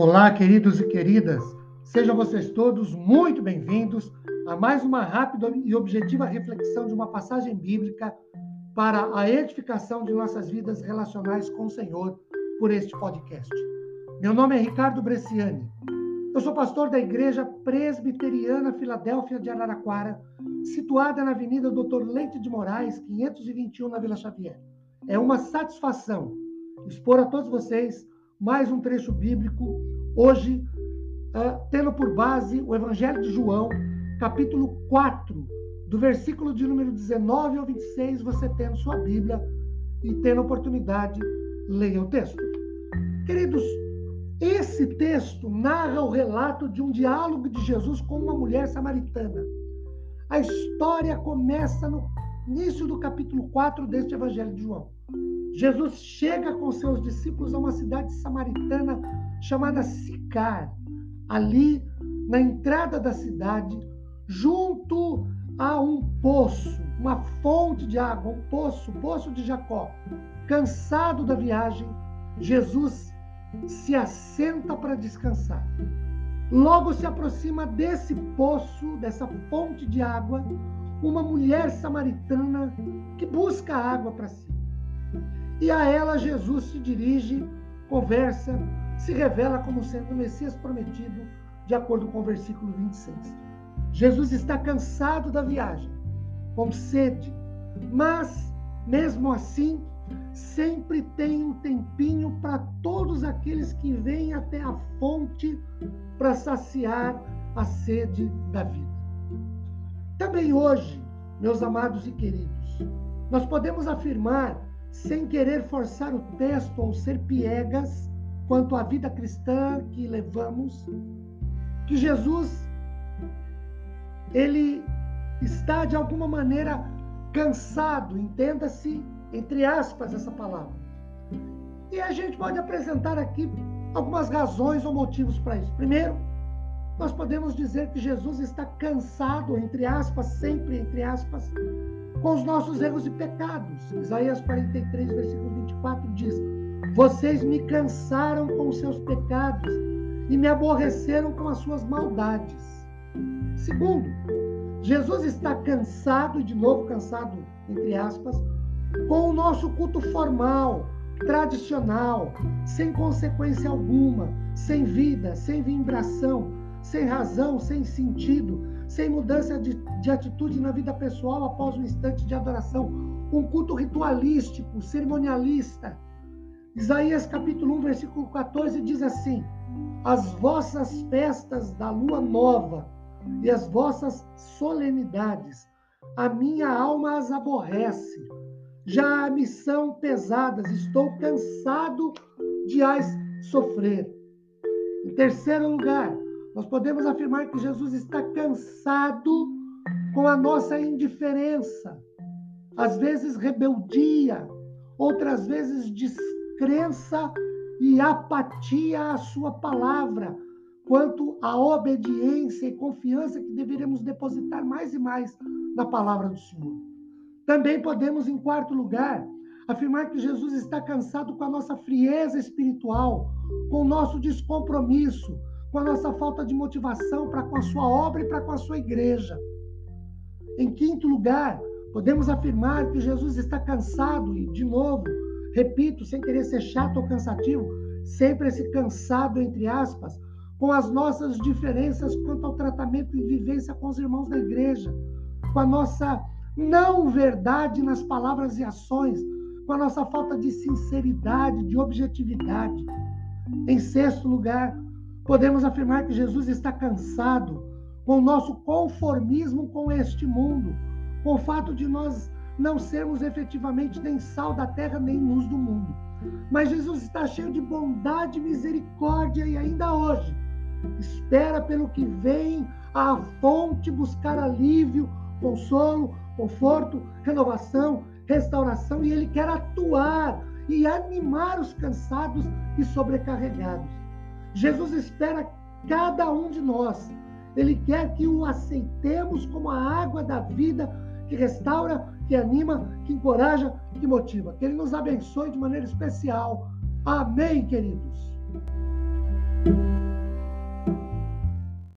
Olá, queridos e queridas. Sejam vocês todos muito bem-vindos a mais uma rápida e objetiva reflexão de uma passagem bíblica para a edificação de nossas vidas relacionais com o Senhor por este podcast. Meu nome é Ricardo Bresciani. Eu sou pastor da Igreja Presbiteriana Filadélfia de Araraquara, situada na Avenida Doutor Leite de Moraes, 521, na Vila Xavier. É uma satisfação expor a todos vocês mais um trecho bíblico, hoje, uh, tendo por base o Evangelho de João, capítulo 4, do versículo de número 19 ao 26, você tendo sua Bíblia e tendo oportunidade, leia o texto. Queridos, esse texto narra o relato de um diálogo de Jesus com uma mulher samaritana. A história começa no início do capítulo 4 deste Evangelho de João. Jesus chega com seus discípulos a uma cidade samaritana chamada Sicar. Ali, na entrada da cidade, junto a um poço, uma fonte de água, um poço, poço de Jacó. Cansado da viagem, Jesus se assenta para descansar. Logo se aproxima desse poço, dessa fonte de água, uma mulher samaritana que busca água para si. E a ela Jesus se dirige, conversa, se revela como sendo o Messias prometido, de acordo com o versículo 26. Jesus está cansado da viagem, com sede, mas, mesmo assim, sempre tem um tempinho para todos aqueles que vêm até a fonte para saciar a sede da vida. Também hoje, meus amados e queridos, nós podemos afirmar sem querer forçar o texto ou ser piegas quanto à vida cristã que levamos, que Jesus ele está de alguma maneira cansado, entenda-se entre aspas essa palavra. E a gente pode apresentar aqui algumas razões ou motivos para isso. Primeiro, nós podemos dizer que Jesus está cansado, entre aspas, sempre entre aspas, com os nossos erros e pecados. Isaías 43, versículo 24 diz: Vocês me cansaram com os seus pecados e me aborreceram com as suas maldades. Segundo, Jesus está cansado, e de novo cansado, entre aspas, com o nosso culto formal, tradicional, sem consequência alguma, sem vida, sem vibração, sem razão, sem sentido, sem mudança de, de atitude na vida pessoal após um instante de adoração. Um culto ritualístico, cerimonialista. Isaías capítulo 1, versículo 14 diz assim: As vossas festas da lua nova e as vossas solenidades, a minha alma as aborrece. Já me são pesadas, estou cansado de as sofrer. Em terceiro lugar, nós podemos afirmar que Jesus está cansado com a nossa indiferença, às vezes rebeldia, outras vezes descrença e apatia à sua palavra, quanto à obediência e confiança que deveremos depositar mais e mais na palavra do Senhor. Também podemos, em quarto lugar, afirmar que Jesus está cansado com a nossa frieza espiritual, com o nosso descompromisso, com a nossa falta de motivação para com a sua obra e para com a sua igreja. Em quinto lugar, podemos afirmar que Jesus está cansado, e de novo, repito, sem querer ser chato ou cansativo, sempre esse cansado, entre aspas, com as nossas diferenças quanto ao tratamento e vivência com os irmãos da igreja, com a nossa não verdade nas palavras e ações, com a nossa falta de sinceridade, de objetividade. Em sexto lugar, Podemos afirmar que Jesus está cansado com o nosso conformismo com este mundo, com o fato de nós não sermos efetivamente nem sal da terra, nem luz do mundo. Mas Jesus está cheio de bondade misericórdia e ainda hoje espera pelo que vem à fonte buscar alívio, consolo, conforto, renovação, restauração e ele quer atuar e animar os cansados e sobrecarregados. Jesus espera cada um de nós. Ele quer que o aceitemos como a água da vida que restaura, que anima, que encoraja, que motiva. Que Ele nos abençoe de maneira especial. Amém, queridos.